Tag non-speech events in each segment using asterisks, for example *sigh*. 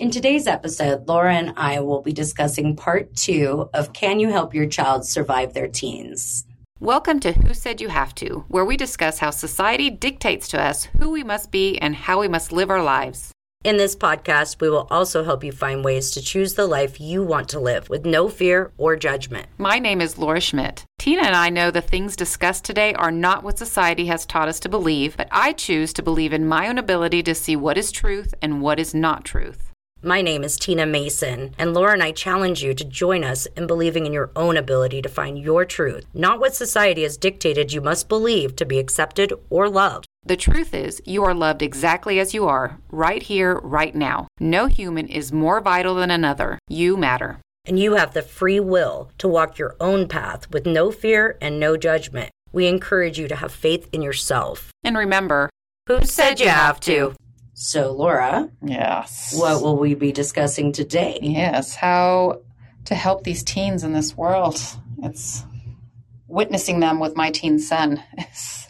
In today's episode, Laura and I will be discussing part two of Can You Help Your Child Survive Their Teens? Welcome to Who Said You Have To, where we discuss how society dictates to us who we must be and how we must live our lives. In this podcast, we will also help you find ways to choose the life you want to live with no fear or judgment. My name is Laura Schmitt. Tina and I know the things discussed today are not what society has taught us to believe, but I choose to believe in my own ability to see what is truth and what is not truth. My name is Tina Mason, and Laura and I challenge you to join us in believing in your own ability to find your truth, not what society has dictated you must believe to be accepted or loved. The truth is, you are loved exactly as you are, right here, right now. No human is more vital than another. You matter. And you have the free will to walk your own path with no fear and no judgment. We encourage you to have faith in yourself. And remember, who said you have to? So, Laura. Yes. What will we be discussing today? Yes, how to help these teens in this world. It's witnessing them with my teen son. It's,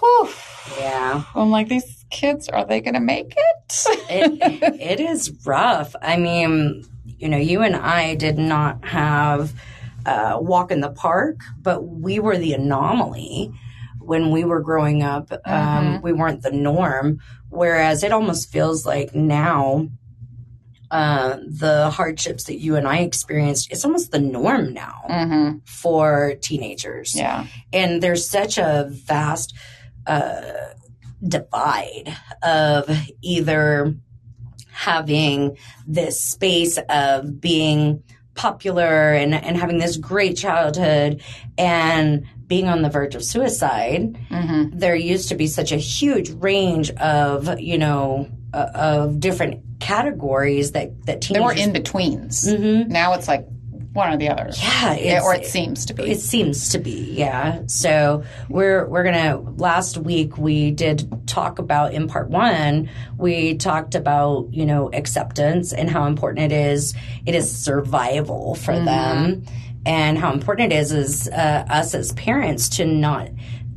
whew. Yeah. I'm like, these kids, are they going to make it? it? It is rough. I mean, you know, you and I did not have a walk in the park, but we were the anomaly when we were growing up. Um, mm-hmm. we weren't the norm. Whereas it almost feels like now, uh, the hardships that you and I experienced, it's almost the norm now mm-hmm. for teenagers. Yeah. And there's such a vast uh, divide of either having this space of being popular and, and having this great childhood and being on the verge of suicide, mm-hmm. there used to be such a huge range of, you know, uh, of different categories that that teenagers. There were in betweens. Mm-hmm. Now it's like one or the other. Yeah, or it seems to be. It seems to be, yeah. So we're we're gonna. Last week we did talk about in part one. We talked about you know acceptance and how important it is. It is survival for mm-hmm. them and how important it is is uh, us as parents to not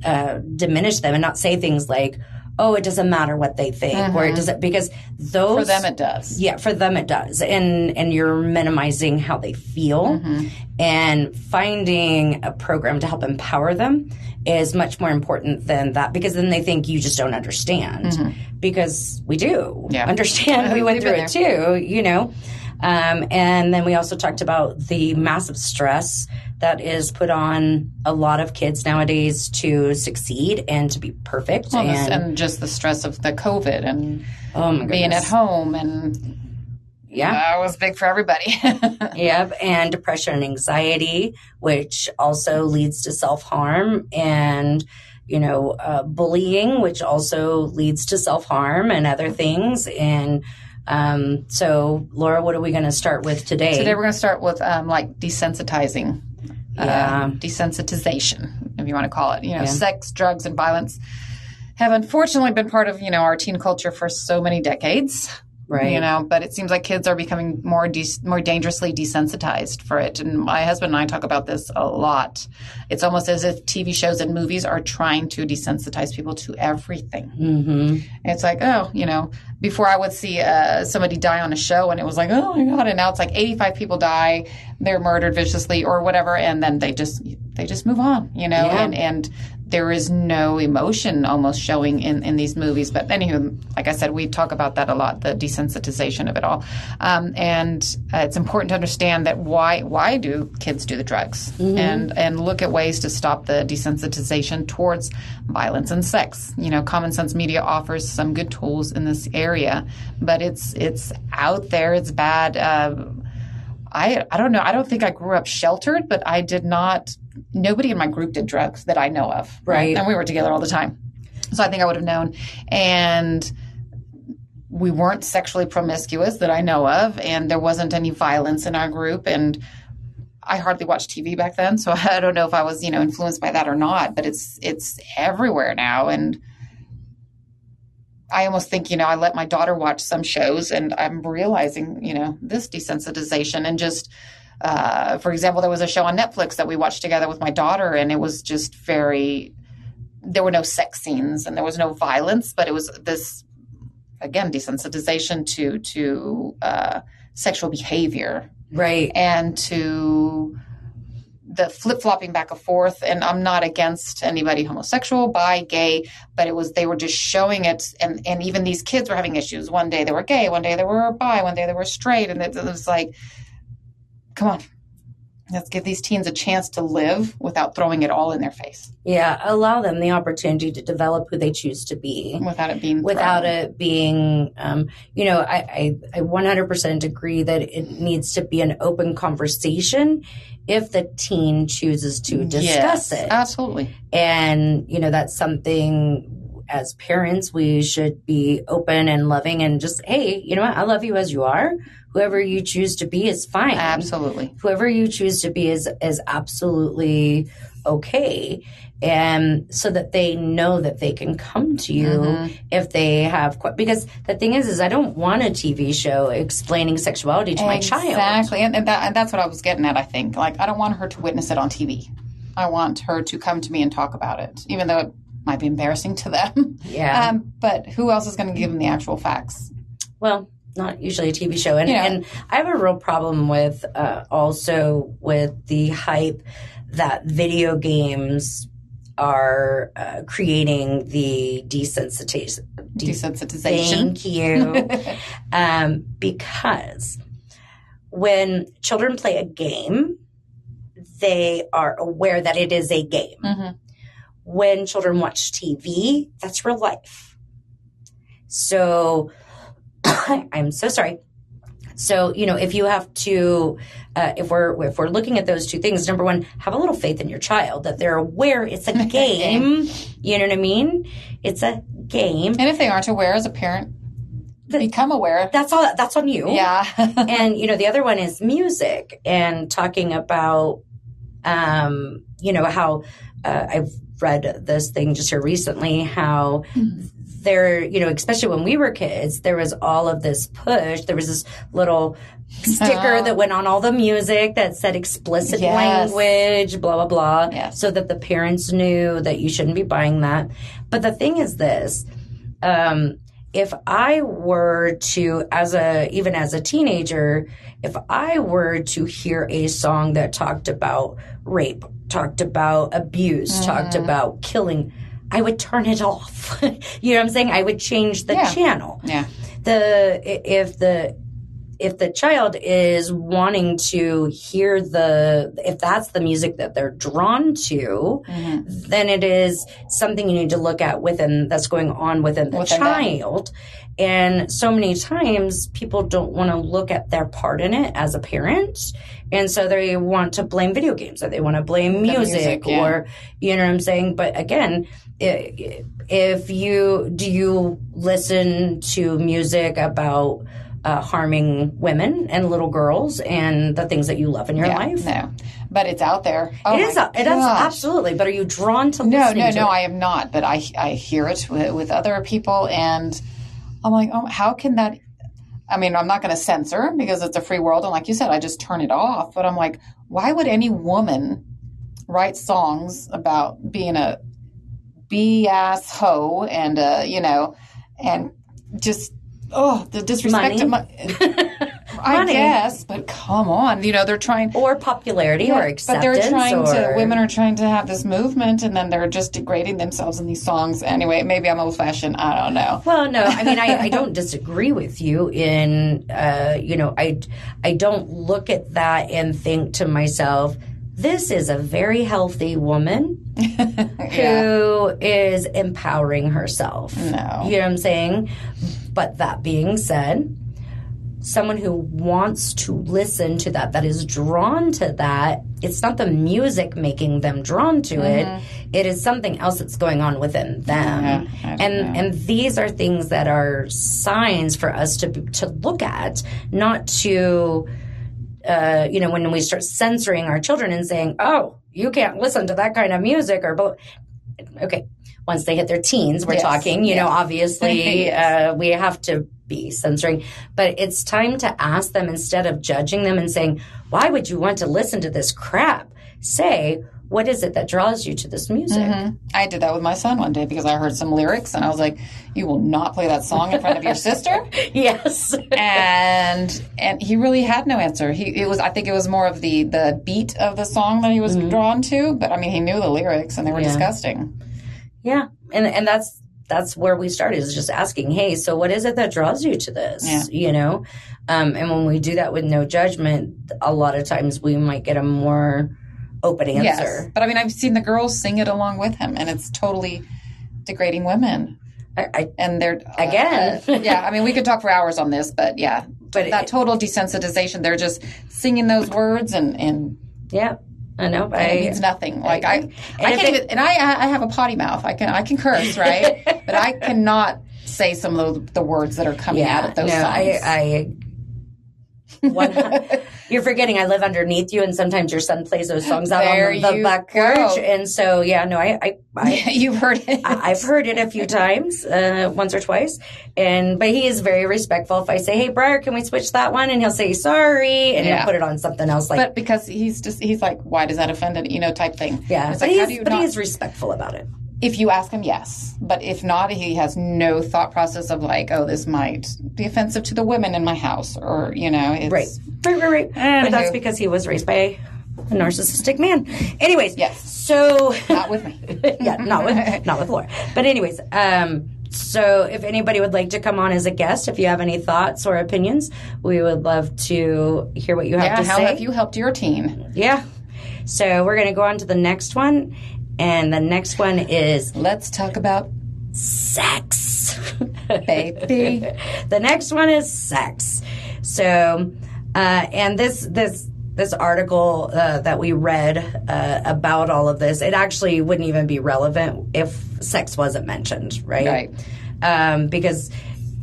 uh, diminish them and not say things like oh it doesn't matter what they think mm-hmm. or it mm-hmm. doesn't because those for them it does yeah for them it does and and you're minimizing how they feel mm-hmm. and finding a program to help empower them is much more important than that because then they think you just don't understand mm-hmm. because we do yeah. understand *laughs* we went through it too you know um, and then we also talked about the massive stress that is put on a lot of kids nowadays to succeed and to be perfect. Well, and, and, just the stress of the COVID and oh being at home and yeah, that was big for everybody. *laughs* yep, and depression and anxiety, which also leads to self harm and you know uh, bullying, which also leads to self harm and other things and um, so, Laura, what are we going to start with today? Today, we're going to start with um, like desensitizing, uh, yeah. uh, desensitization, if you want to call it. You know, yeah. sex, drugs, and violence have unfortunately been part of you know our teen culture for so many decades right you know but it seems like kids are becoming more de- more dangerously desensitized for it and my husband and i talk about this a lot it's almost as if tv shows and movies are trying to desensitize people to everything mm-hmm. it's like oh you know before i would see uh, somebody die on a show and it was like oh my god and now it's like 85 people die they're murdered viciously or whatever and then they just they just move on you know yeah. and and there is no emotion almost showing in, in these movies. But anywho, like I said, we talk about that a lot, the desensitization of it all. Um, and uh, it's important to understand that why why do kids do the drugs mm-hmm. and and look at ways to stop the desensitization towards violence and sex. You know, Common Sense Media offers some good tools in this area, but it's it's out there. It's bad. Uh, I I don't know. I don't think I grew up sheltered, but I did not nobody in my group did drugs that I know of. Right. And we were together all the time. So I think I would have known. And we weren't sexually promiscuous that I know of, and there wasn't any violence in our group. And I hardly watched TV back then, so *laughs* I don't know if I was, you know, influenced by that or not. But it's it's everywhere now, and I almost think, you know, I let my daughter watch some shows, and I'm realizing, you know, this desensitization and just uh, for example, there was a show on Netflix that we watched together with my daughter, and it was just very. There were no sex scenes and there was no violence, but it was this again desensitization to to uh, sexual behavior right and to the flip flopping back and forth. And I'm not against anybody homosexual, bi, gay, but it was they were just showing it. And and even these kids were having issues. One day they were gay, one day they were bi, one day they were straight, and it, it was like, come on. Let's give these teens a chance to live without throwing it all in their face. yeah allow them the opportunity to develop who they choose to be Without it being without thrown. it being um, you know I, I, I 100% agree that it needs to be an open conversation if the teen chooses to discuss Yes, it Absolutely. and you know that's something as parents we should be open and loving and just hey you know what i love you as you are whoever you choose to be is fine Absolutely. whoever you choose to be is is absolutely okay and so that they know that they can come to you Mhm. if they have because the thing is is i don't want a tv show explaining sexuality to my child Exactly. And, and, that, and that's what I was getting at, I think. Like, I don't want her to witness it on TV. I want her to come to me and talk about it, even though it might be embarrassing to them. yeah Um, but who else is going to give them the actual facts? well not usually a tv show and, Yeah. and i have a real problem with uh, also with the hype that video games are uh, creating the desensitization Desensitization. Thank you. *laughs* um, because when children play a game, they are aware that it is a game. Mhm. When children watch TV, that's real life. So *coughs* I'm so sorry. So you know, if you have to, uh, if we're if we're looking at those two things, number one, have a little faith in your child that they're aware it's a *laughs* game. you know what I mean? It's a game. And if they aren't aware as a parent, become aware. That's all. That's on you. Yeah. *laughs* and you know the other one is music and talking about um you know how uh, i've read this thing just here recently how there you know especially when we were kids there was all of this push there was this little sticker Oh. that went on all the music that said explicit Yes. language blah blah blah Yes. so that the parents knew that you shouldn't be buying that but the thing is this um if I were to, as a, even as a teenager, if I were to hear a song that talked about rape, talked about abuse, mm-hmm. talked about killing, I would turn it off. *laughs* you know what I'm saying? I would change the Yeah. channel. yeah. The, if the, if the child is wanting to hear the, if that's the music that they're drawn to, Mhm. then it is something you need to look at within that's going on within the Within them. child. And so many times people don't want to look at their part in it as a parent. And so they want to blame video games or they want to blame music, music, yeah. or, you know what I'm saying? But again, if you, do you listen to music about uh, harming women and little girls and the things that you love in your yeah. life? No. But it's out there. Oh it is, it is absolutely. But are you drawn to No, no, to no, it? I am not. But I, I hear it with, with other people, and I'm like, oh, how can that? I mean, I'm not going to censor because it's a free world, and like you said, I just turn it off. But I'm like, why would any woman write songs about being a b ass hoe and uh, you know, and just oh the disrespect to my. I *laughs* Money. guess, but come on, you know they're trying. or popularity or acceptance. But they're trying or, to, women are trying to have this movement and then they're just degrading themselves in these songs. Anyway, maybe I'm old fashioned. I don't know. Well, no, I mean, I, I don't disagree with you in, uh, you know, I, I don't look at that and think to myself, this is a very healthy woman *laughs* who is empowering herself. No. You know what I'm saying? But that being said, someone who wants to listen to that, that is drawn to that, it's not the music making them drawn to it. It is something else that's going on within them. Yeah, and know. and these are things that are signs for us to to look at, not to uh, you know, when we start censoring our children and saying, "Oh, you can't listen to that kind of music," or blah. okay, once they hit their teens, we're Yes, talking. You know, obviously, *laughs* Yes. uh, we have to be censoring, but it's time to ask them instead of judging them and saying, "Why would you want to listen to this crap?" Say, what is it that draws you to this music? I did that with my son one day because I heard some lyrics and I was like, "You will not play that song in front of your *laughs* sister." Yes. and and he really had no answer. He it was I think it was more of the the beat of the song that he was drawn to, but I mean he knew the lyrics and they were Yeah. disgusting. Yeah, and and that's that's where we started is just asking, hey, so what is it that draws you to this? Yeah. You know, um, and when we do that with no judgment, a lot of times we might get a more open answer. Yes, but I mean I've seen the girls sing it along with him, and it's totally degrading women. I, I, And they're uh, Again. uh, yeah. I mean we could talk for hours on this, but yeah, *laughs* but that it, total desensitization. They're just singing those words and and yeah, I know. and it means nothing. Like I, I can't it- even. And I, I have a potty mouth. I can, I can curse, right? *laughs* but I cannot say some of the, the words that are coming out yeah, of those no, songs. I, I one, you're forgetting I live underneath you, and sometimes your son plays those songs out There on the, the back go. porch, and so yeah, no, I, I, I *laughs* You've heard it. I- I've heard it a few times, uh, once or twice, and but he is very respectful. If I say, "Hey, Briar, can we switch that one?" and he'll say, "Sorry," and Yeah. he'll put it on something else. Like, but because he's just, he's like, why does that offend it? You know, type thing. yeah, It's but, like, he's, but not? he is respectful about it. If you ask him, yes. But if not, he has no thought process of like, oh, this might be offensive to the women in my house, or you know, it's Right, right, right, right. But that's Anywho. because he was raised by a narcissistic man. Anyways, Yes. So *laughs* not with me. *laughs* yeah, not with not with Laura. But anyways, um, so if anybody would like to come on as a guest, if you have any thoughts or opinions, we would love to hear what you have Yeah, to how say. have you helped your team? Yeah. So we're gonna go on to the next one, and the next one is Let's talk about sex. *laughs* baby. the next one is sex. So, uh, and this this this article uh, that we read uh, about all of this, it actually wouldn't even be relevant if sex wasn't mentioned, right? Right. Um, because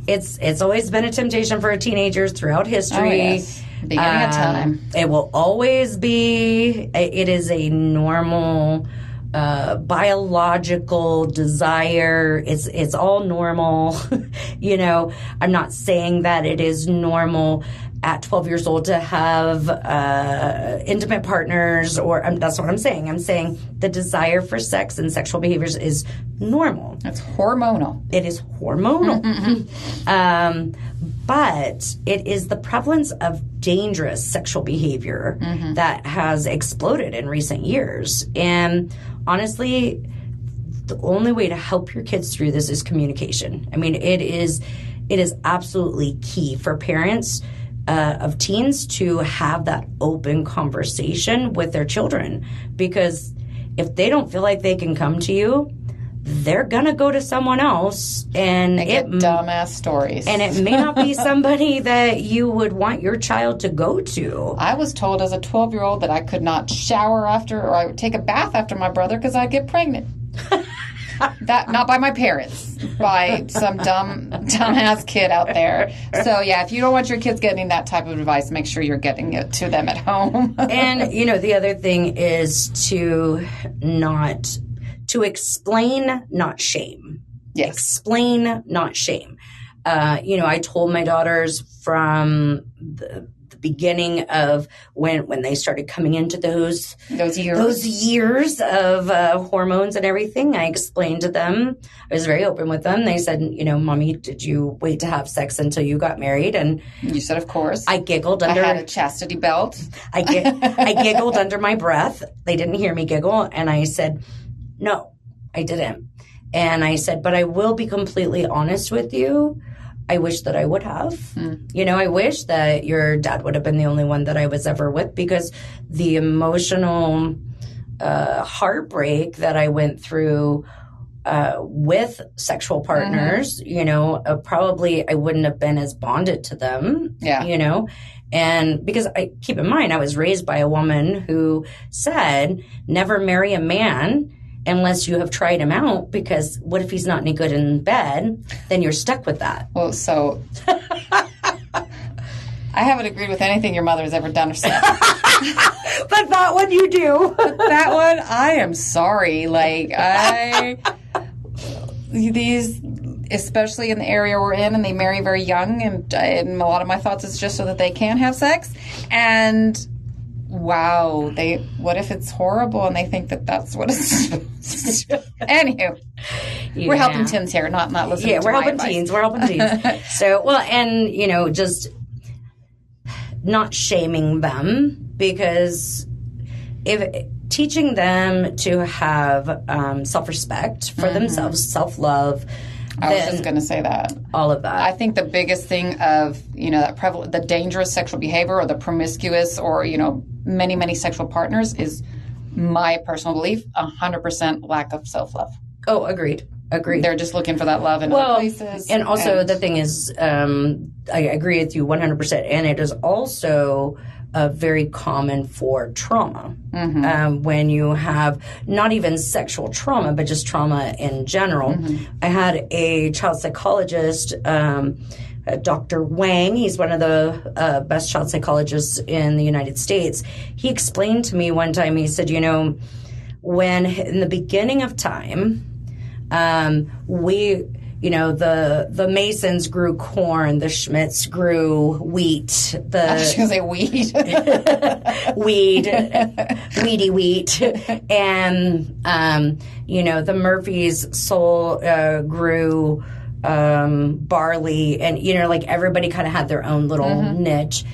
it's it's always been a temptation for teenagers throughout history. Oh, yes. Beginning of time. Um, It will always be. It is a normal. Uh, biological desire it's it's all normal *laughs* you know i'm not saying that it is normal at 12 years old to have uh, intimate partners or um, that's what i'm saying i'm saying the desire for sex and sexual behaviors is normal It's hormonal. it is hormonal. *laughs* um, but it is the prevalence of dangerous sexual behavior that has exploded in recent years. And honestly, the only way to help your kids through this is communication. I mean, it is it is absolutely key for parents uh, of teens to have that open conversation with their children because if they don't feel like they can come to you, they're gonna go to someone else, and They it get dumbass stories. and it may not be *laughs* somebody that you would want your child to go to. I was told as a 12 year old that I could not shower after or I would take a bath after my brother because I'd get pregnant. *laughs* that not by my parents, by some dumb dumbass kid out there. So yeah, if you don't want your kids getting that type of advice, make sure you're getting it to them at home. and you know the other thing is to not to explain not shame yes. explain not shame uh, you know i told my daughters from the, the beginning of when when they started coming into those Those years. those years of uh, hormones and everything i explained to them i was very open with them they said you know mommy did you wait to have sex until you got married and you said, of course. i giggled under. I had a chastity belt. I, gi- I *laughs* giggled under my breath. They didn't hear me giggle. And I said, no, I didn't. And I said, but I will be completely honest with you. I wish that I would have. You know, I wish that your dad would have been the only one that I was ever with because the emotional uh, heartbreak that I went through uh, with sexual partners, you know, uh, probably I wouldn't have been as bonded to them. Yeah. You know, and because I keep in mind, I was raised by a woman who said, never marry a man unless you have tried him out because what if he's not any good in bed? Then you're stuck with that. Well, so I haven't agreed with anything your mother has ever done or said. *laughs* But that one you do. that one, I am sorry. Like I, these, especially in the area we're in, and they marry very young, and, and a lot of my thoughts is just so that they can have sex, and wow, they what if it's horrible and they think that that's what it's *laughs* Anywho, we're helping teens here, not not listening. yeah, we're helping advice. teens. We're helping teens. *laughs* so, well, and you know, just not shaming them because if teaching them to have um, self-respect for themselves, self-love, Mm-hmm. I was just going to say that. all of that. I think the biggest thing of you know that prevalent, the dangerous sexual behavior or the promiscuous or you know many many sexual partners is my personal belief hundred percent lack of self love. oh, agreed. Agreed. They're just looking for that love in well, other places. and also and- the thing is, um, I agree with you 100%. And it is also uh, very common for trauma. Mm-hmm. Um, when you have not even sexual trauma, but just trauma in general. Mm-hmm. I had a child psychologist, um, uh, Dr. Wang. He's one of the uh, best child psychologists in the United States. He explained to me one time, he said, you know, when in the beginning of time, um, we, you know, the the Masons grew corn, the Schmitts grew wheat, I was the to say weed. *laughs* weed, weedy wheat, and um, you know, the Murphys soul uh, grew um, barley, and you know, like everybody kind of had their own little niche,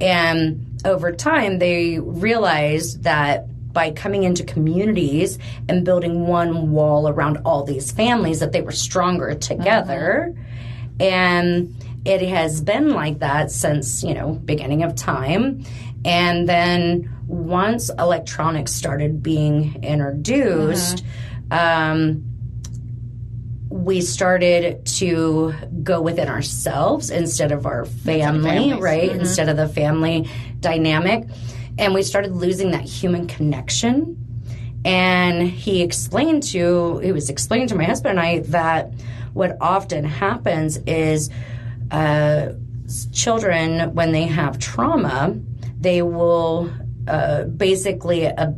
and over time they realized that by coming into communities and building one wall around all these families that they were stronger together. And it has been like that since you know beginning of time. And then once electronics started being introduced um, we started to go within ourselves instead of our family, right? Instead of the family dynamic. And we started losing that human connection. And he explained to, he was explaining to my husband and I that what often happens is uh, children, when they have trauma, they will uh, basically uh,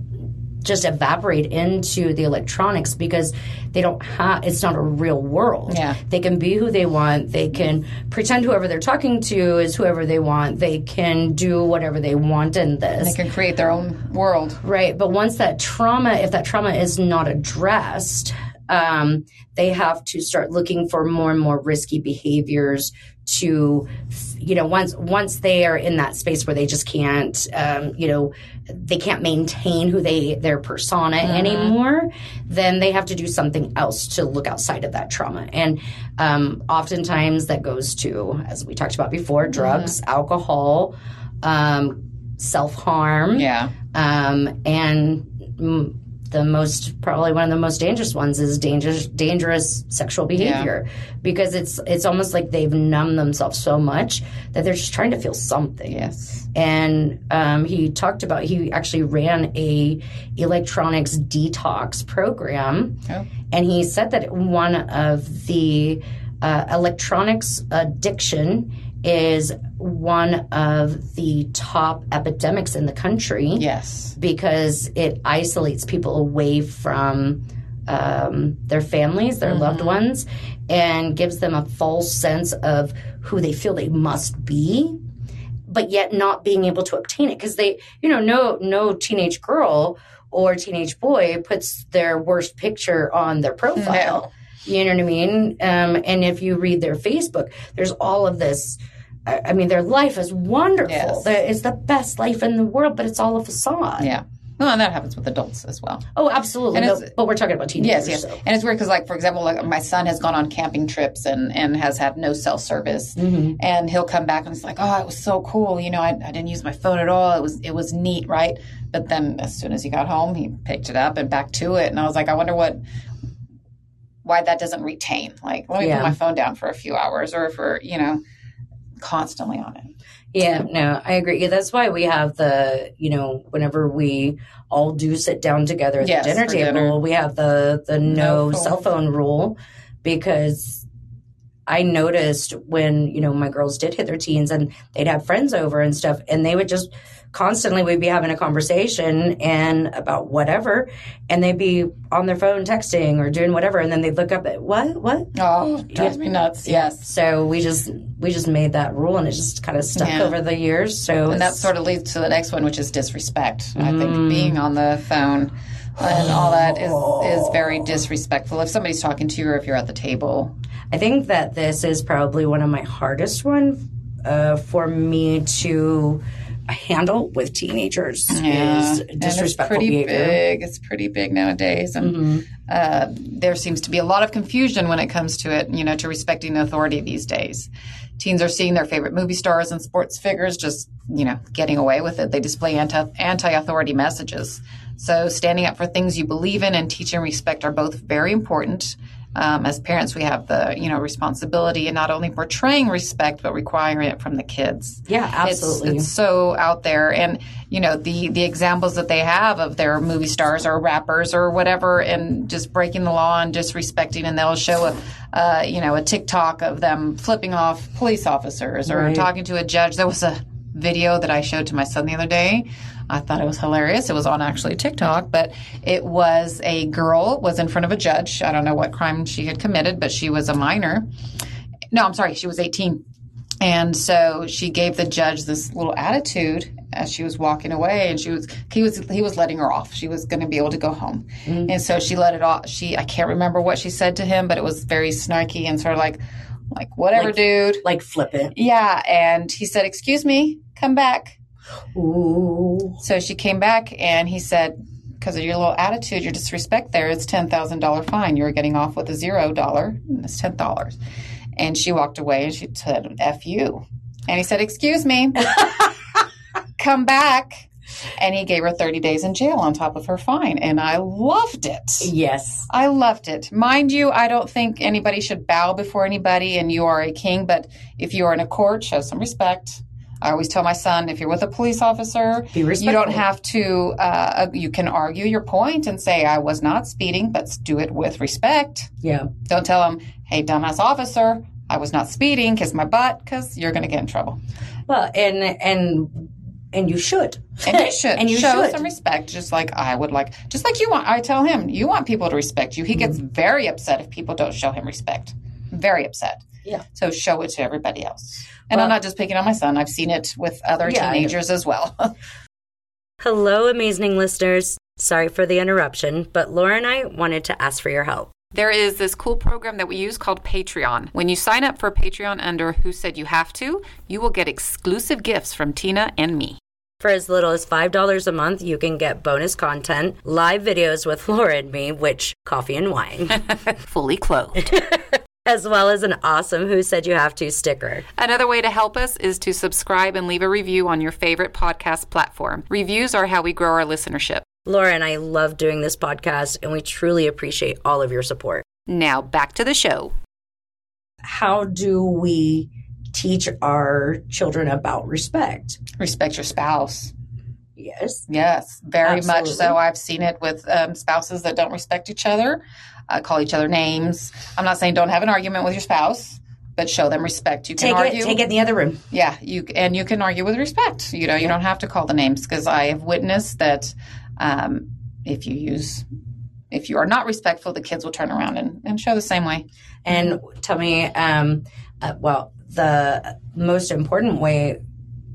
just evaporate into the electronics because they don't have it's not a real world Yeah. they can be who they want they can pretend whoever they're talking to is whoever they want they can do whatever they want in this they can create their own world. Right. But once that trauma, if that trauma is not addressed, um, they have to start looking for more and more risky behaviors to, you know, once, once they are in that space where they just can't, um, you know, they can't maintain who they, their persona anymore, then they have to do something else to look outside of that trauma. And, um, oftentimes that goes to, as we talked about before, drugs, alcohol, um, self harm Yeah. um, and the most probably one of the most dangerous ones is dangerous dangerous sexual behavior because it's it's almost like they've numbed themselves so much that they're just trying to feel something Yes. and um, he talked about he actually ran a electronics detox program Oh. and he said that one of the uh, electronics addiction is one of the top epidemics in the country Yes. because it isolates people away from um, their families, their loved ones, and gives them a false sense of who they feel they must be, but yet not being able to obtain it because they, you know, no no teenage girl or teenage boy puts their worst picture on their profile. *laughs* You know what I mean? Um, and if you read their Facebook, there's all of this. I I mean, their life is wonderful. Yes. It's the best life in the world, but it's all a facade. Yeah. Well, and that happens with adults as well. Oh, absolutely. No, but we're talking about teenagers. Yes, yes. so- And it's weird because, like, for example, like my son has gone on camping trips and, and has had no cell service, Mm-hmm. and he'll come back and he's like, "Oh, it was so cool. You know, I, I didn't use my phone at all. It was it was neat, right?" But then as soon as he got home, he picked it up and back to it, and I was like, "I wonder what." Why that doesn't retain? Like, let me Yeah. put my phone down for a few hours, or for you know, constantly on it. Yeah, no, I agree. Yeah, that's why we have the, you know, whenever we all do sit down together at Yes, the dinner table, dinner. we have the the no, No phone. cell phone rule because I noticed when, you know, my girls did hit their teens and they'd have friends over and stuff, and they would just constantly we'd be having a conversation and about whatever, and they'd be on their phone texting or doing whatever, and then they'd look up at what, what? Oh, drives me nuts. Yes. So we just we just made that rule, and it just kind of stuck Yeah. over the years. So And that sort of leads to the next one, which is disrespect. I think being on the phone and all that is, is very disrespectful. If somebody's talking to you or if you're at the table. I think that this is probably one of my hardest one uh, for me to handle with teenagers is And disrespectful it's pretty behavior. big. It's pretty big nowadays. And uh, there seems to be a lot of confusion when it comes to it, you know, to respecting the authority these days. Teens are seeing their favorite movie stars and sports figures just, you know, getting away with it. They display anti anti authority messages. So standing up for things you believe in and teaching respect are both very important. Um, as parents, we have the you know responsibility in not only portraying respect but requiring it from the kids. Yeah, It's- absolutely. It's, so out there, and you know the the examples that they have of their movie stars or rappers or whatever, and just breaking the law and disrespecting, and they'll show a uh, you know a TikTok of them flipping off police officers or Right. talking to a judge. There was a video that I showed to my son the other day. I thought it was hilarious. It was on actually TikTok, but it was a girl was in front of a judge. I don't know what crime she had committed, but she was a minor. No, I'm sorry, she was 18. And so she gave the judge this little attitude as she was walking away, and she was he was he was letting her off. She was going to be able to go home, mm. and so she let it off. She I can't remember what she said to him, but it was very snarky and sort of like like whatever, Like- dude. like flippant. Yeah, and he said, "Excuse me, come back." Ooh. So she came back, and he said, "Because of your little attitude, your disrespect, there, it's ten thousand dollar fine. You're getting off with a zero dollar. and It's ten dollars." And she walked away, and she said, "F you." And he said, "Excuse me, *laughs* come back." And he gave her 30 days in jail on top of her fine. And I loved it. Yes. I loved it. Mind you, I don't think anybody should bow before anybody and you are a king, but if you are in a court, show some respect. I always tell my son if you're with a police officer, you don't have to, uh, you can argue your point and say, I was not speeding, but do it with respect. Yeah. Don't tell him, hey, dumbass officer, I was not speeding, kiss my butt, because you're going to get in trouble. Well, and and and you should. And you *laughs* should and you should show should. some respect, just like I would like, just like you want. I tell him, you want people to respect you. He gets Mm-hmm. very upset if people don't show him respect. Very upset. Yeah. So show it to everybody else. And Well- I'm not just picking on my son. I've seen it with other Yeah, teenagers as well. *laughs* Hello, amazing listeners. Sorry for the interruption, but Laura and I wanted to ask for your help. There is this cool program that we use called Patreon. When you sign up for Patreon under Who Said You Have To, you will get exclusive gifts from Tina and me. For as little as $5 a month, you can get bonus content, live videos with Laura and me, which coffee and wine, *laughs* Fully clothed. *laughs* as well as an awesome Who Said You Have To sticker. Another way to help us is to subscribe and leave a review on your favorite podcast platform. Reviews are how we grow our listenership. Laura and I love doing this podcast, and we truly appreciate all of your support. Now back to the show. How do we teach our children about respect? respect your spouse. Yes. Yes, very much so. I've seen it with um, spouses that don't respect each other, uh, call each other names. I'm not saying don't have an argument with your spouse, but show them respect. You can Take argue. it, take it in the other room. Yeah, you and you can argue with respect. You know, you don't have to call the names because I have witnessed that um, if you use, if you are not respectful, the kids will turn around and, and show the same way. And tell me, um, uh, well, the most important way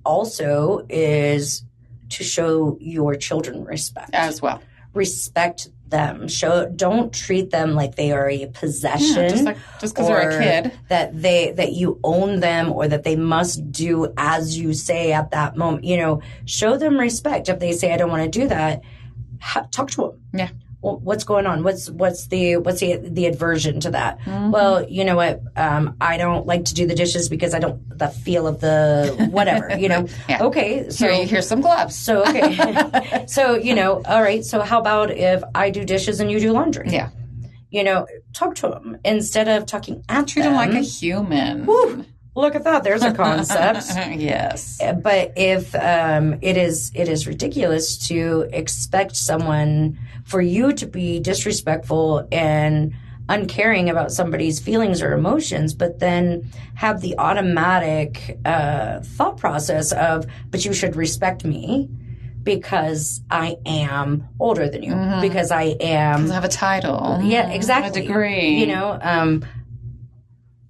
also is to show your children respect. as well. respect them. Show don't treat them like they are a possession. Yeah, just like just because they're a kid. That they that you own them or that they must do as you say at that moment. You know, show them respect. If they say I don't want to do that, ha- talk to them. Yeah. Well, what's going on? What's what's the what's the the aversion to that? Mm-hmm. Well, you know what? Um, I don't like to do the dishes because I don't the feel of the whatever. You know. *laughs* Yeah. Okay. So Here, here's some gloves. so okay. *laughs* so you know, all right. So how about if I do dishes and you do laundry? Yeah, You know, talk to them instead of talking at treat them like a human. Whew. Look at that. There's a concept. *laughs* yes. but if um, it is it is ridiculous to expect someone for you to be disrespectful and uncaring about somebody's feelings or emotions, but then have the automatic uh, thought process of, but you should respect me because I am older than you, because I am I have a title. yeah, exactly. A degree. You know, um,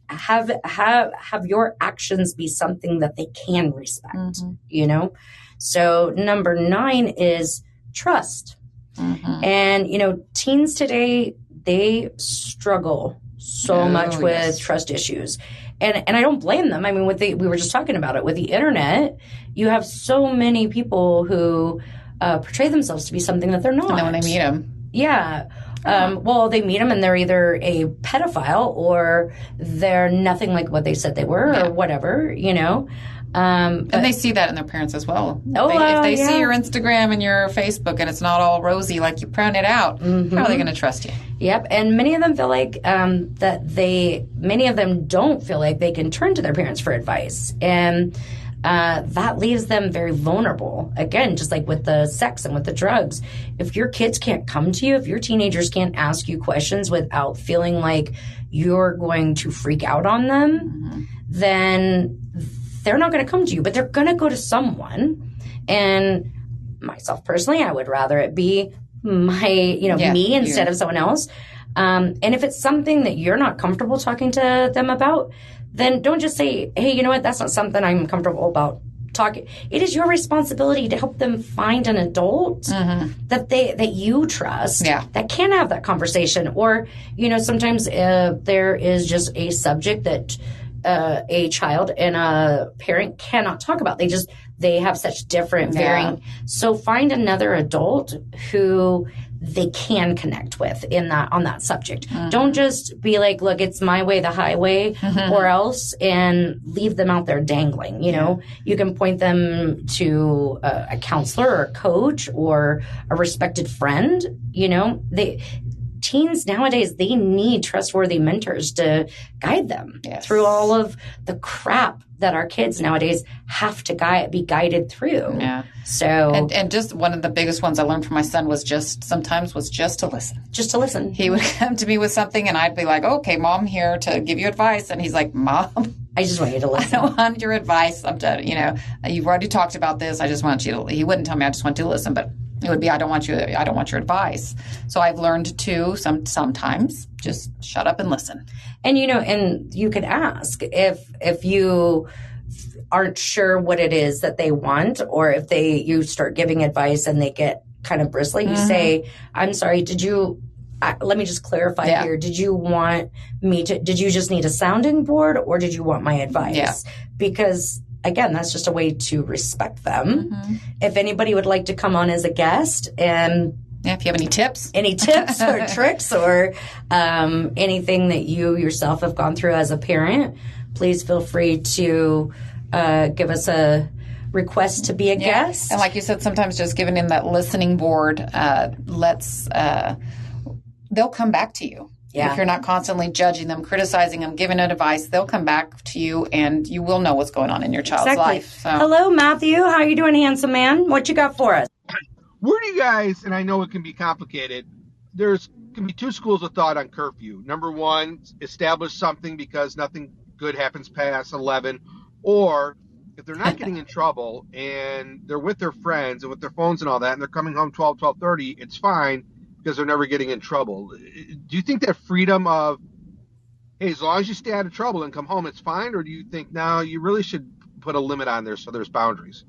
have have have your actions be something that they can respect. Mm-hmm. You know, so number nine is trust. Mhm. And you know, teens today they struggle so Oh, much with yes. trust issues. And and I don't blame them. I mean, with the we were just talking about it with the internet, you have so many people who uh, portray themselves to be something that they're not. And then when they meet them Yeah. Um, well, they meet them and they're either a pedophile or they're nothing like what they said they were Yeah. or whatever, you know. Um, but and they see that in their parents as well. Oh, They- if they yeah. see your Instagram and your Facebook and it's not all rosy like you print it out, Mm-hmm. how are they going to trust you? Yep, and many of them feel like um, that they, many of them don't feel like they can turn to their parents for advice, and uh, that leaves them very vulnerable. Again, just like with the sex and with the drugs, if your kids can't come to you, if your teenagers can't ask you questions without feeling like you're going to freak out on them, then they're not going to come to you, but they're going to go to someone. And myself personally, I would rather it be my, you know, Yeah, me instead of someone else. Um, and if it's something that you're not comfortable talking to them about, then don't just say, hey, you know what, that's not something I'm comfortable about talking. It is your responsibility to help them find an adult that they that you trust Mm-hmm. Yeah. that can have that conversation. Or, you know, sometimes uh, there is just a subject that uh, a child and a parent cannot talk about. They just they have such different Yeah. varying. So find another adult who they can connect with in that on that subject. Mm-hmm. Don't just be like, look, it's my way, the highway, or else, and leave them out there dangling. You know, you can point them to a, a counselor or a coach or a respected friend. You know, they teens nowadays they need trustworthy mentors to guide them Yes. through all of the crap that our kids nowadays have to guide, be guided through. Yeah. So And, and just one of the biggest ones I learned from my son was just sometimes was just to listen. just to listen. He would *laughs* come to me with something and I'd be like, okay, mom, here to give you advice. And he's like, mom, *laughs* I just want you to I listen. don't want your advice. I'm done. You know, you've already talked about this. I just want you to. He wouldn't tell me. I just want you to listen, but it would be I don't want you. I don't want your advice. So I've learned to some sometimes just shut up and listen. And you know, and you could ask if if you aren't sure what it is that they want, or if they you start giving advice and they get kind of bristly, you mm-hmm. say, "I'm sorry, did you?" I, let me just clarify Yeah. here. Did you want me to? Did you just need a sounding board, or did you want my advice? Yeah. Because again, that's just a way to respect them. Mm-hmm. If anybody would like to come on as a guest and Yeah, if you have any tips, *laughs* any tips or *laughs* tricks or um, anything that you yourself have gone through as a parent, please feel free to uh, give us a request to be a guest. and like you said, sometimes just giving him that listening board uh, lets uh, they'll come back to you. Yeah. If you're not constantly judging them, criticizing them, giving it advice, they'll come back to you, and you will know what's going on in your child's life. So. Hello, Matthew. How are you doing, handsome man? What you got for us? where do you guys and i know it can be complicated there's can be two schools of thought on curfew number one establish something because nothing good happens past 11 or if they're not getting in *laughs* trouble and they're with their friends and with their phones and all that and they're coming home 12 12.30 it's fine because they're never getting in trouble. Do you think that freedom of hey as long as you stay out of trouble and come home it's fine? Or do you think now you really should put a limit on there so there's boundaries?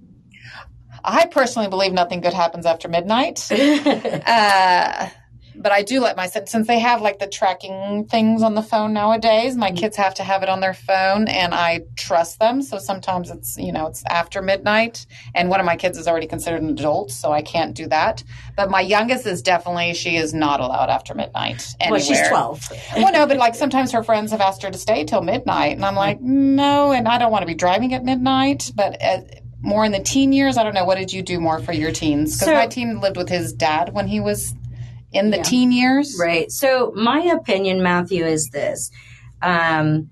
I personally believe nothing good happens after midnight. *laughs* uh, but I do let my since they have like the tracking things on the phone nowadays, my kids have to have it on their phone and I trust them. So sometimes it's, you know, it's after midnight. And one of my kids is already considered an adult, so I can't do that. But my youngest is definitely, she is not allowed after midnight. Anywhere. Well, she's 12. well, no, but like sometimes her friends have asked her to stay till midnight, and I'm like, no, and I don't want to be driving at midnight. But uh, more in the teen years, I don't know. What did you do more for your teens? Because So- my teen lived with his dad when he was in the teen years. Right. So my opinion, Matthew, is this. Um,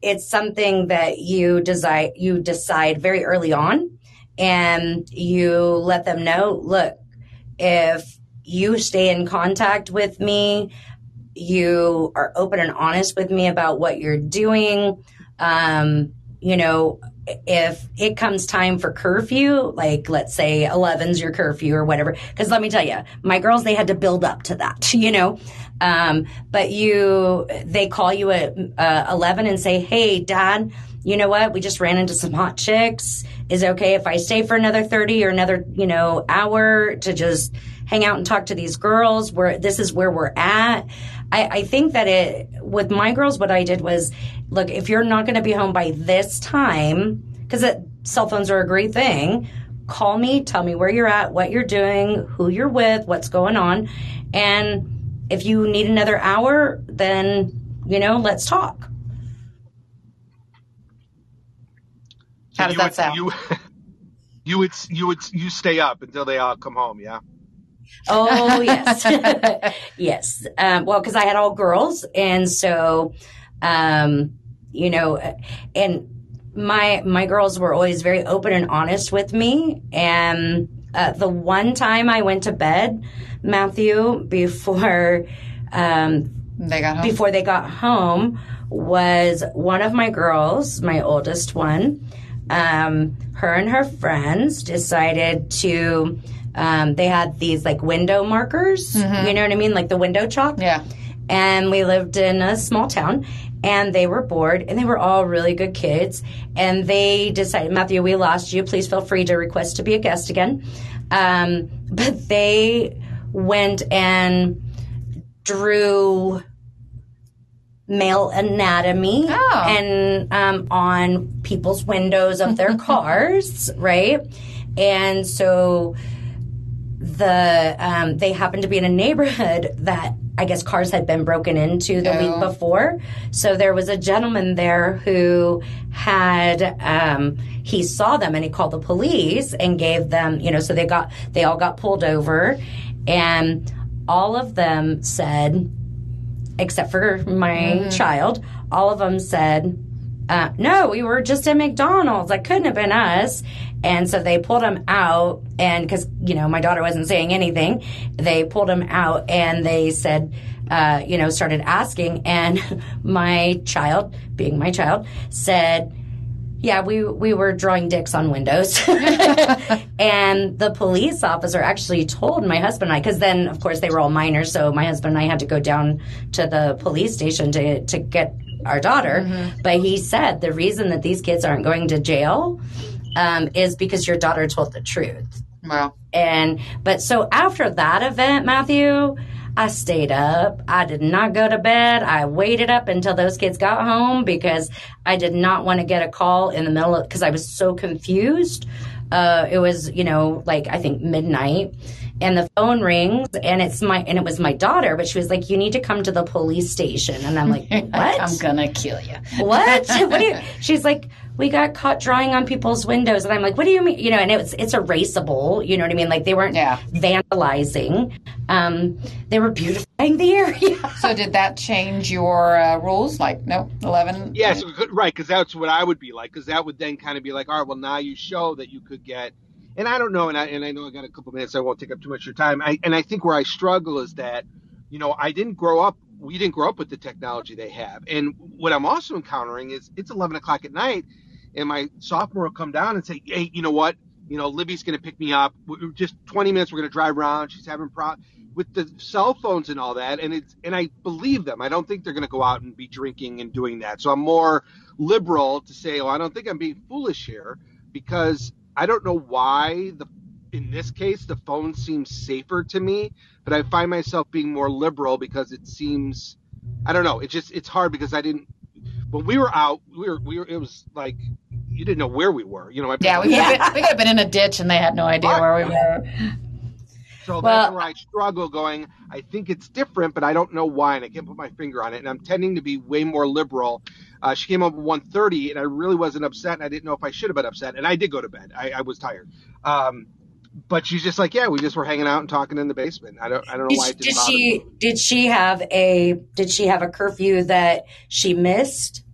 it's something that you decide you decide very early on and you let them know, look, if you stay in contact with me you are open and honest with me about what you're doing. Um, you know, if it comes time for curfew, like let's say 11's your curfew or whatever, because let me tell you, my girls, they had to build up to that, *laughs* you know. Um, but you, they call you at uh, 11 and say, hey, dad, you know what? We just ran into some hot chicks. Is it okay if I stay for another 30 or another, you know, hour to just hang out and talk to these girls where this is where we're at? I, I think that it, with my girls, what I did was, look, if you're not going to be home by this time, because cell phones are a great thing, call me, tell me where you're at, what you're doing, who you're with, what's going on. And if you need another hour, then, you know, let's talk. How does that would, sound? You, *laughs* you would you would you stay up until they all come home, yeah. Oh *laughs* yes, *laughs* yes. Um, well, because I had all girls, and so, um, you know, and my my girls were always very open and honest with me. And uh, the one time I went to bed, Matthew, before um, they got home. before they got home, was one of my girls, my oldest one. Um, her and her friends decided to um, they had these like window markers, you know what I mean? Like the window chalk. yeah. And we lived in a small town and they were bored and they were all really good kids. And they decided, Matthew, we lost you. Please feel free to request to be a guest again. Um, but they went and drew male anatomy Oh. and um, on people's windows of their *laughs* cars, right? And so the um, they happened to be in a neighborhood that I guess cars had been broken into the Oh. week before. So there was a gentleman there who had um, he saw them and he called the police and gave them you know so they got they all got pulled over and all of them said except for my child all of them said uh, no, we were just at McDonald's. That couldn't have been us. And so they pulled him out, and because you know my daughter wasn't saying anything, they pulled him out and they said, uh, you know, started asking, and *laughs* my child, being my child, said. Yeah, we we were drawing dicks on windows, *laughs* and the police officer actually told my husband and I because then of course they were all minors, so my husband and I had to go down to the police station to to get our daughter. But he said the reason that these kids aren't going to jail um, is because your daughter told the truth. Well, And but so after that event, Matthew, I stayed up. I did not go to bed. I waited up until those kids got home because I did not want to get a call in the middle of because I was so confused. Uh, it was, you know, like I think midnight, and the phone rings, and it's my and it was my daughter, but she was like, "You need to come to the police station," and I'm like, *laughs* "What? I'm gonna kill you. what? what you? *laughs* She's like, we got caught drawing on people's windows, and I'm like, what do you mean? You know, and it's it's erasable. You know what I mean? Like they weren't Yeah. vandalizing. Um, they were beautifying the area. *laughs* So did that change your uh, rules? Like, no, eleven. Yes, we could- right, because that's what I would be like. Because that would then kind of be like, all right, well, now you show that you could get. And I don't know, and I and I know I got a couple minutes. So I won't take up too much of your time. I, and I think where I struggle is that, you know, I didn't grow up. We didn't grow up with the technology they have. And what I'm also encountering is it's 11 o'clock at night, and my sophomore will come down and say, hey, you know what? You know, Libby's going to pick me up. We're just 20 minutes. We're going to drive around. She's having problems with the cell phones and all that. And it's and I believe them. I don't think they're going to go out and be drinking and doing that. So I'm more liberal to say, oh, I don't think I'm being foolish here because I don't know why the in this case the phone seems safer to me, but I find myself being more liberal because it seems I don't know. It just it's hard because I didn't when we were out, we were we were it was like you didn't know where we were. You know, Yeah, we could, have been, we could have been in a ditch and they had no idea where we were. So Well- that's where I struggle going, I think it's different, but I don't know why, and I can't put my finger on it. And I'm tending to be way more liberal. Uh, she came up at 1.30, and I really wasn't upset, and I didn't know if I should have been upset. And I did go to bed. I, I was tired. Um, but she's just like, yeah, we just were hanging out and talking in the basement. I don't, I don't know Did, why it didn't did me. she did she have a did she have a curfew that she missed?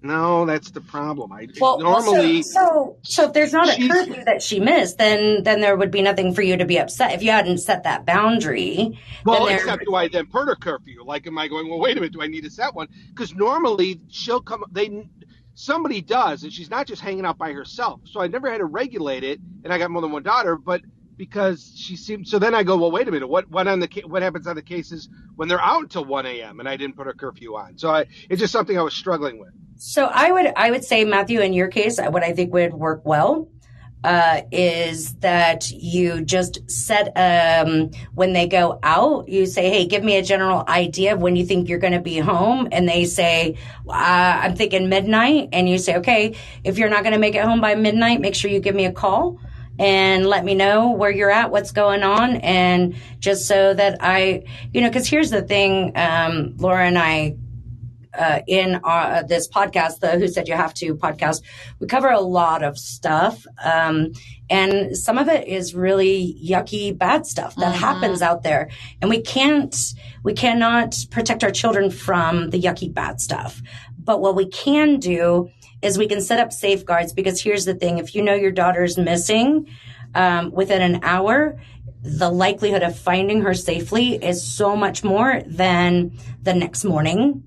No, that's the problem. I Well, normally so, so so if there's not a curfew that she missed, then then there would be nothing for you to be upset if you hadn't set that boundary. Well, there- except do I then put a curfew? Like, am I going? Well, wait a minute. Do I need to set one? Because normally she'll come. They somebody does, and she's not just hanging out by herself. So I never had to regulate it, and I got more than one daughter, but because she seemed. So then I go, well, wait a minute. What what on the what happens on the cases when they're out until one a.m. and I didn't put a curfew on? So I it's just something I was struggling with. So I would I would say Matthew, in your case, what I think would work well uh, is that you just set um, when they go out, you say, "Hey, give me a general idea of when you think you're going to be home," and they say, uh, "I'm thinking midnight," and you say, "Okay, if you're not going to make it home by midnight, make sure you give me a call." And let me know where you're at, what's going on, and just so that I, you know, because here's the thing, um, Laura and I uh, in our, this podcast, the Who Said You Have to podcast, we cover a lot of stuff. Um, and some of it is really yucky, bad stuff that happens out there. And we can't, we cannot protect our children from the yucky, bad stuff. But what we can do is we can set up safeguards because here's the thing. If you know your daughter's missing, um, within an hour, the likelihood of finding her safely is so much more than the next morning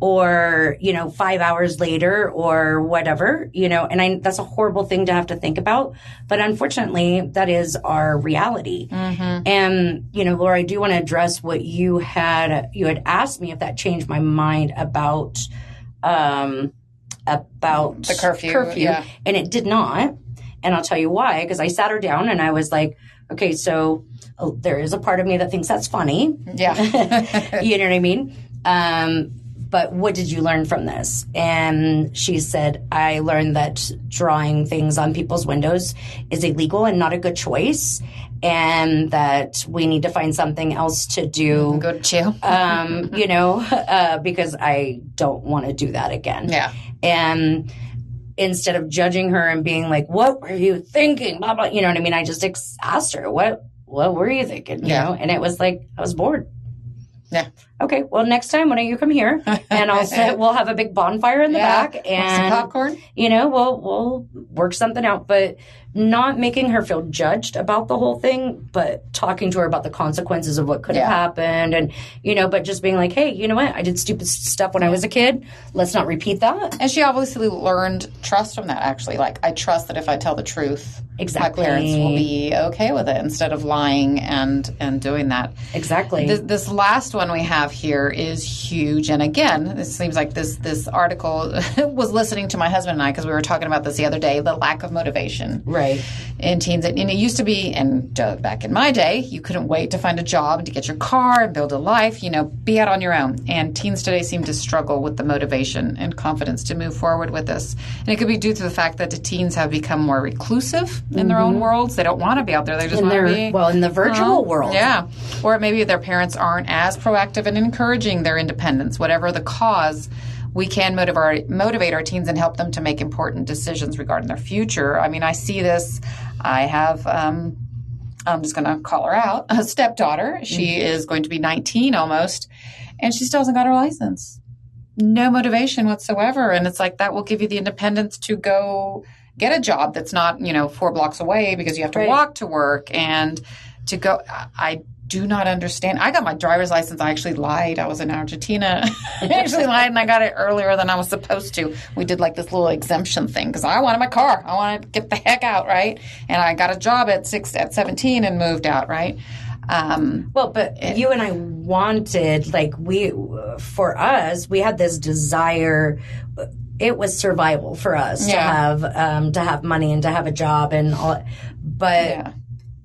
or you know five hours later or whatever you know and I, that's a horrible thing to have to think about but unfortunately that is our reality and you know laura i do want to address what you had you had asked me if that changed my mind about um about The curfew, yeah. and it did not and i'll tell you why because i sat her down and i was like okay so oh, there is a part of me that thinks that's funny Yeah. *laughs* you know what I mean? Um, but what did you learn from this? And she said, I learned that drawing things on people's windows is illegal and not a good choice, and that we need to find something else to do. Go to jail. *laughs* Um, you know, uh, because I don't want to do that again. yeah. And instead of judging her and being like, "What were you thinking?" Blah blah. You know what I mean? I just ex- asked her, "What What were you thinking?" You Yeah. know, and it was like I was bored. Yeah. Okay. Well, next time, why don't you come here and I'll sit, *laughs* we'll have a big bonfire in the Yeah. back and popcorn. you know, we'll we'll work something out, but not making her feel judged about the whole thing, but talking to her about the consequences of what could have Yeah. happened, and you know, but just being like, hey, you know what, I did stupid stuff when I was a kid. Let's not repeat that. And she obviously learned trust from that, actually. Like, I trust that if I tell the truth, Exactly. my parents will be okay with it instead of lying and, and doing that. Exactly. This, this last one we have here is huge, and again, this seems like this this article *laughs* was listening to my husband and I because we were talking about this the other day. The lack of motivation right. in teens, and it used to be, and uh, back in my day, you couldn't wait to find a job and to get your car and build a life. You know, be out on your own. And teens today seem to struggle with the motivation and confidence to move forward with this, and it could be due to the fact that the teens have become more reclusive in their own worlds. They don't want to be out there. They just want to be well, in the virtual Oh, world. Yeah. Or maybe their parents aren't as proactive in encouraging their independence. Whatever the cause, we can motivate, motivate our teens and help them to make important decisions regarding their future. I mean, I see this. I have. Um, I'm just going to call her out. A stepdaughter. She is going to be 19 almost, and she still hasn't got her license. No motivation whatsoever. And it's like that will give you the independence to go get a job that's not, you know, four blocks away because you have to Right. walk to work and to go. I do not understand. I got my driver's license. I actually lied. I was in Argentina. *laughs* I *laughs* actually lied and I got it earlier than I was supposed to. We did like this little exemption thing because I wanted my car. I wanted to get the heck out, right? And I got a job at six at seventeen and moved out, right? Um, Well, but you and I wanted, like, we, for us, we had this desire. It was survival for us to have, um, to have money and to have a job and all. But yeah,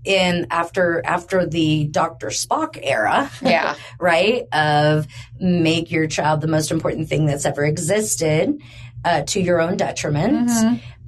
in after after the Dr. Spock era, yeah, *laughs* right, of make your child the most important thing that's ever existed, uh, to your own detriment.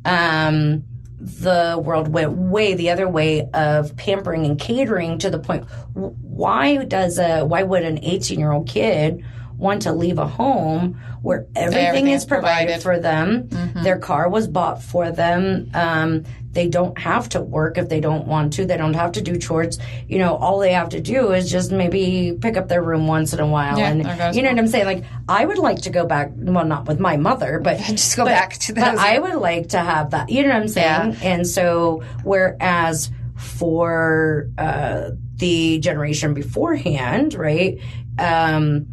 Um, the world went way the other way of pampering and catering to the point. Why does a why would an eighteen year old kid want to leave a home where everything, Everything is provided, provided. Mm-hmm. for them. Their car was bought for them. Um, they don't have to work if they don't want to. They don't have to do chores. You know, all they have to do is just maybe pick up their room once in a while. Yeah, and or go to you know what I'm saying? Like, I would like to go back. Well, not with my mother, but *laughs* Just go but- back to those- I would like to have that. You know what I'm saying? And so, whereas for uh, the generation beforehand, right? Um,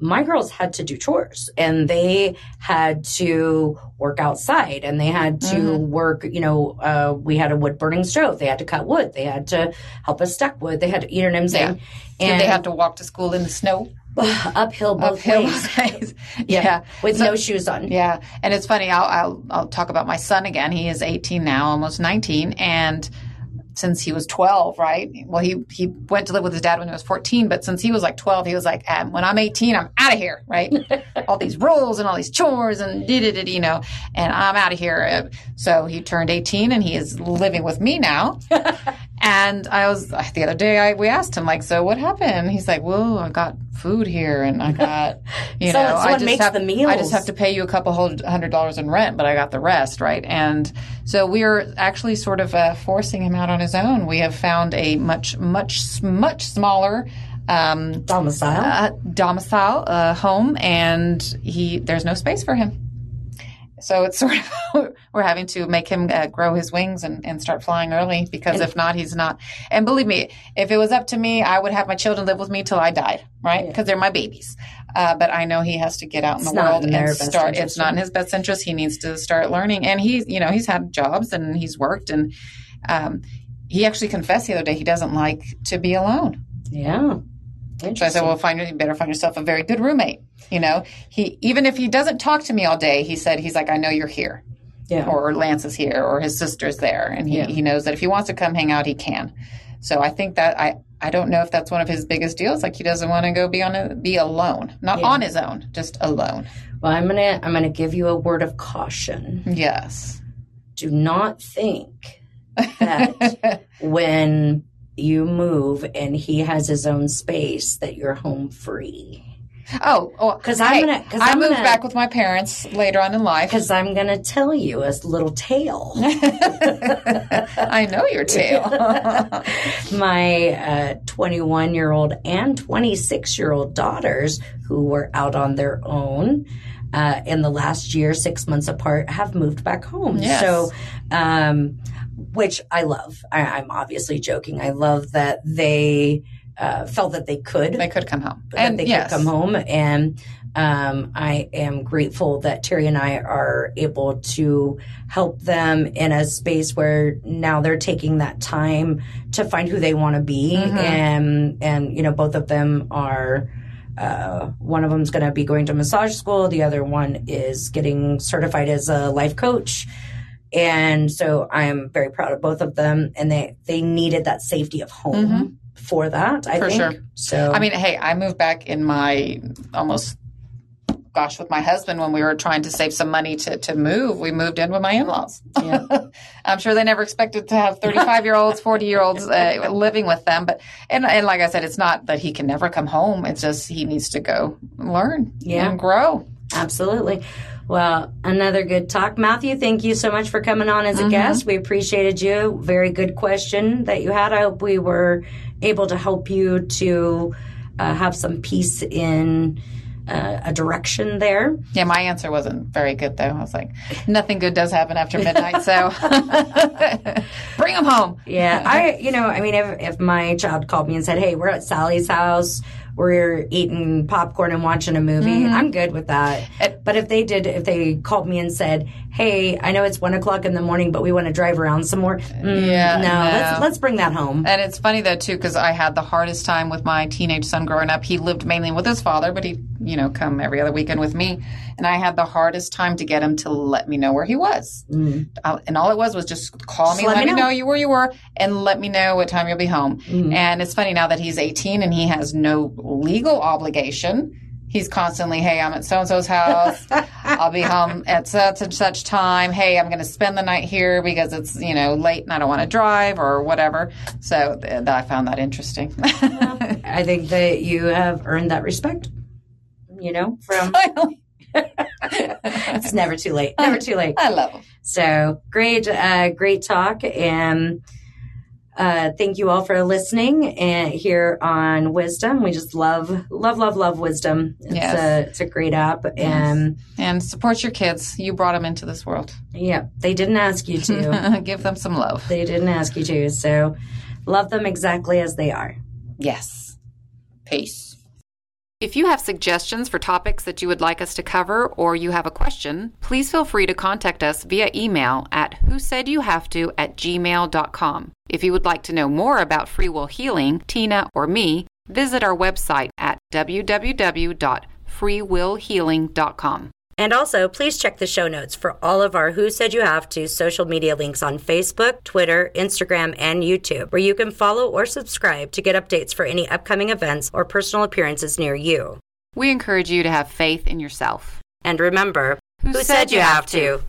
my girls had to do chores and they had to work outside and they had to Mm-hmm. work you know uh, we had a wood burning stove they had to cut wood they had to help us stack wood they had to you know what i'm saying Did they have to walk to school in the snow? *sighs* uphill both Uphill. ways *laughs* *laughs* yeah. with So- no shoes on Yeah, and it's funny. I'll, I'll I'll talk about my son again. He is 18 now, almost 19, and since he was 12, right? Well, he he went to live with his dad when he was 14, but since he was like 12, he was like, um, "When I'm 18, I'm out of here," right? *laughs* all these rules and all these chores and did it, you know, and I'm out of here. So he turned 18, and he is living with me now. *laughs* And I was the other day. I we asked him like, so what happened? He's like, well, I got food here, and I got, *laughs* you So- know, I just have the meals. I just have to pay you a couple hundred dollars in rent, but I got the rest, right? And so we are actually sort of uh, forcing him out on his own. We have found a much, much, much smaller. Um, domicile uh, domicile uh, home, and he there's no space for him. So it's *laughs* sort of we're having to make him uh, grow his wings and, and start flying early because if not, he's not. And believe me, if it was up to me, I would have my children live with me till I died, right? Because they're my babies. Uh, but I know he has to get out in It's the world in and start. interest, It's not in his best interest. He needs to start learning, and he's you know he's had jobs and he's worked and. Um, he actually confessed the other day he doesn't like to be alone. yeah So I said, "Well, find you better find yourself a very good roommate." You know, he even if he doesn't talk to me all day, he said he's like, "I know you're here," yeah or Lance is here, or his sister's there, and he, Yeah. he knows that if he wants to come hang out, he can. So I think that I I don't know if that's one of his biggest deals. Like he doesn't want to go be on a, be alone, not Yeah. on his own, just alone. well i'm gonna i'm gonna give you a word of caution Yes. do not think that *laughs* when you move and he has his own space that you're home free Oh, oh 'Cause I'm gonna- 'cause I I'm moved gonna- back with my parents later on in life. because i'm gonna tell you a little tale *laughs* I know your tale. *laughs* my 21 year old and 26 year old daughters who were out on their own uh, in the last year, six months apart, have moved back home. Yes. So, um, which I love. I, I'm obviously joking. I love that they uh, felt that they could they could come home, that and they yes, could come home. And um, I am grateful that Terry and I are able to help them in a space where now they're taking that time to find who they want to be. Mm-hmm. And, and, you know, both of them are, uh, one of them's going to be going to massage school. The other one is getting certified as a life coach. And so I'm very proud of both of them. And they, they needed that safety of home for that, I Mm-hmm. For think. sure. So, I mean, hey, I moved back in my almost, gosh, with my husband when we were trying to save some money to, to move. We moved in with my in laws. Yeah. *laughs* I'm sure they never expected to have 35 year olds, 40 year olds uh, living with them. But, and, and like I said, it's not that he can never come home. It's just he needs to go learn Yeah. and grow. Absolutely. Well, another good talk. Matthew, thank you so much for coming on as a guest. We appreciated you. Very good question that you had. I hope we were able to help you to uh, have some peace in uh, a direction there. Yeah, my answer wasn't very good though. I was like, nothing good does happen after midnight, so *laughs* bring them home. Yeah, *laughs* I, you know, I mean, if, if my child called me and said, "Hey, we're at Sally's house, we're eating popcorn and watching a movie," I'm good with that. but if they did, if they called me and said, "Hey, I know it's one o'clock in the morning, but we want to drive around some more," mm, Yeah, no, no. let's let's bring that home. And it's funny though too, because I had the hardest time with my teenage son growing up. He lived mainly with his father, but he, you know, come every other weekend with me. And I had the hardest time to get him to let me know where he was. Uh, and all it was was just call me, Mm. Just let let, me me know. know. you where you were, and let me know what time you'll be home. Mm-hmm. And it's funny now that he's 18 and he has no legal obligation. He's constantly, hey, I'm at so and so's house. I'll be home at such and such time. Hey, I'm going to spend the night here because it's you know late and I don't want to drive or whatever. So th- I found that interesting. I think that you have earned that respect. you know, from *laughs* it's never too late. Never too late. I love them. So great, uh, great talk, and uh, thank you all for listening. And here on Wisdom, we just love, love, love, love Wisdom. It's Yes. a it's a great app, and And support your kids. You brought them into this world. yeah, they didn't ask you to. *laughs* Give them some love. they didn't ask you to. So love them exactly as they are. Yes. Peace. If you have suggestions for topics that you would like us to cover or you have a question, please feel free to contact us via email at who said you have to at gmail.com. If you would like to know more about free will healing, Tina or me, visit our website at www.freewillhealing.com. And also, please check the show notes for all of our Who Said You Have to social media links on Facebook, Twitter, Instagram, and YouTube, where you can follow or subscribe to get updates for any upcoming events or personal appearances near you. We encourage you to have faith in yourself. And remember, Who who said you have to?